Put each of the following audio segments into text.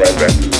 program.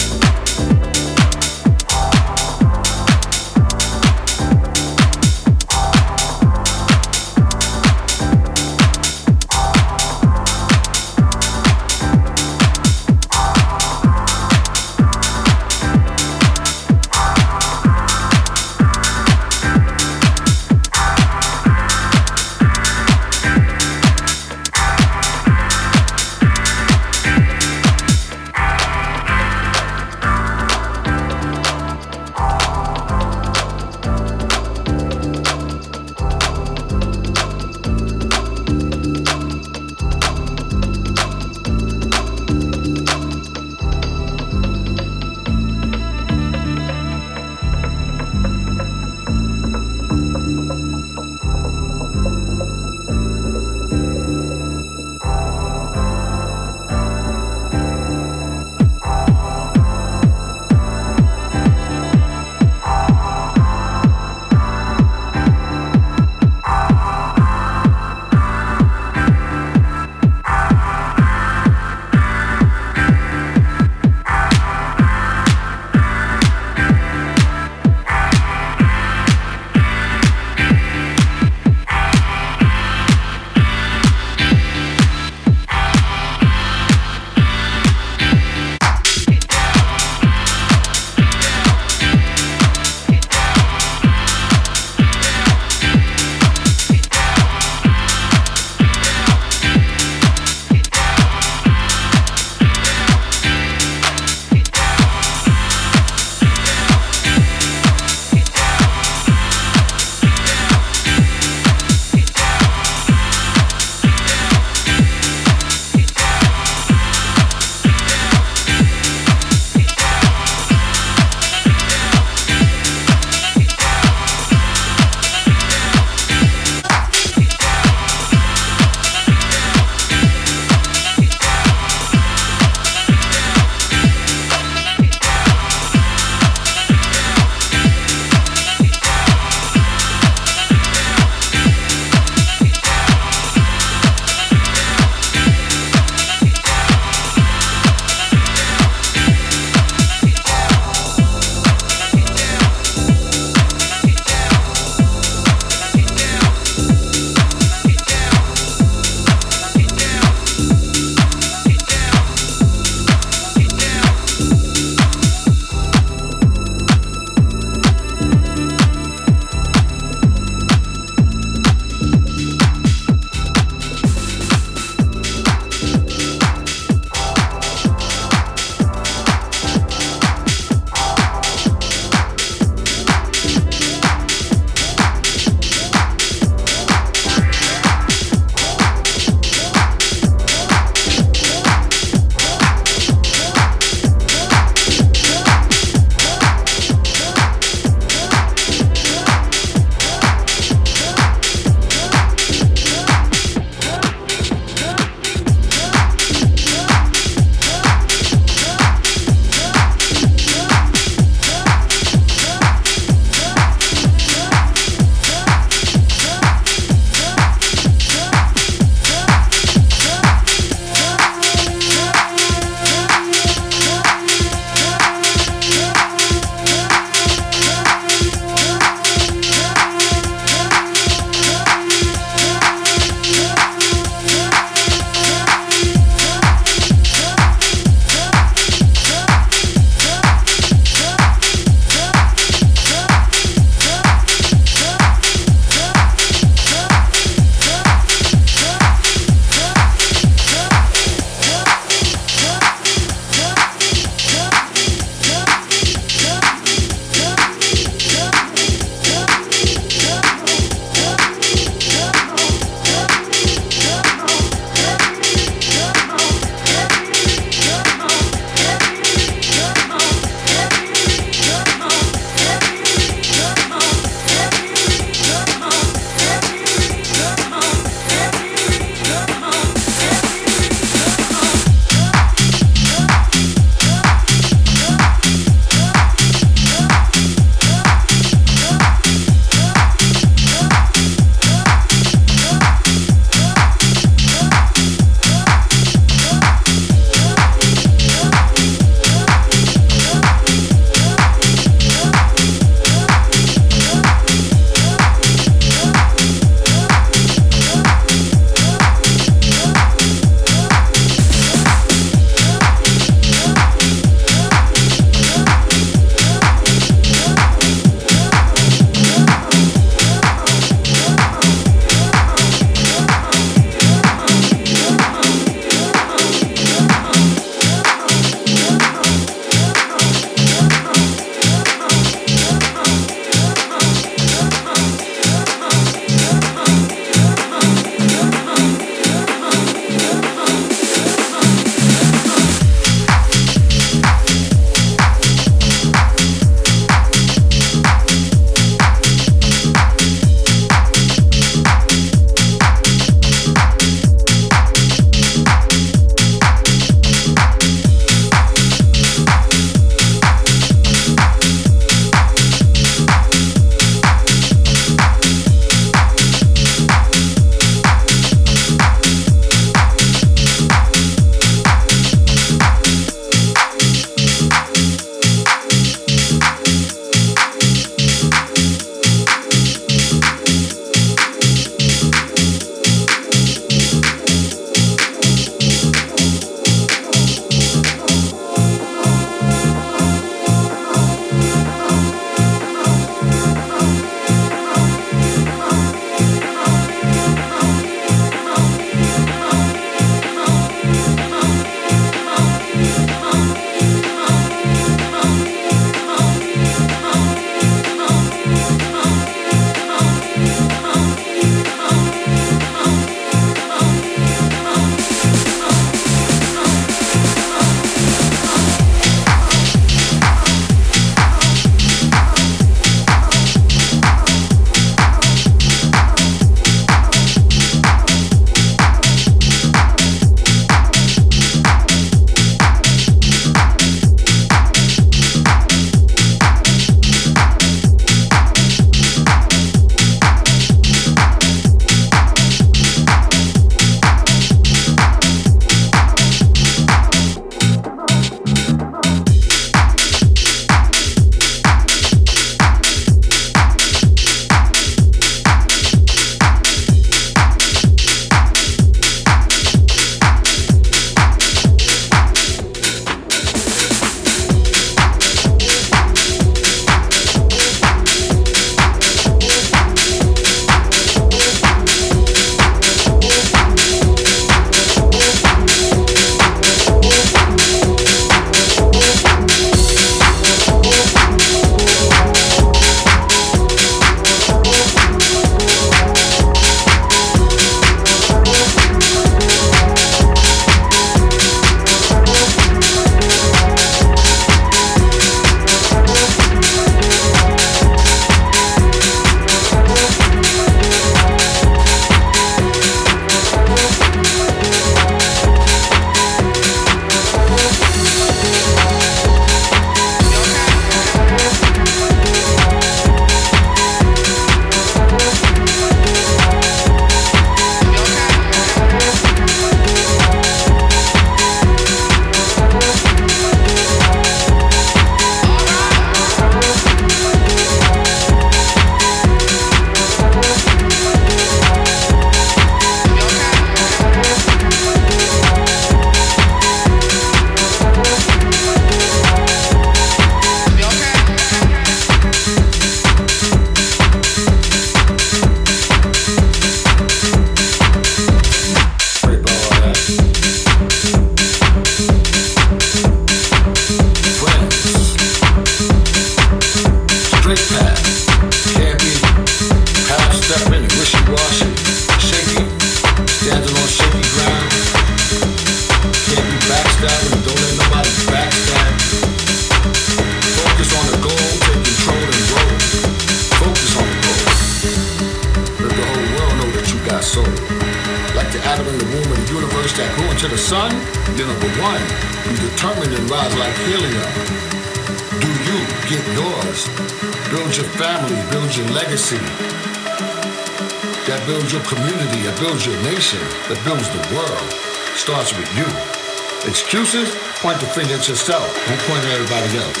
Excuses? Point the finger at yourself. Don't point at everybody else.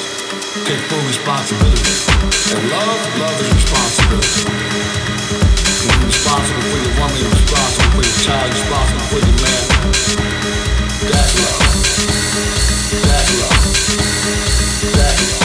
Take full responsibility. And love, love is responsibility. You're responsible for your woman, you're responsible for your child, you're responsible for your man. That's love. That's love. That's love.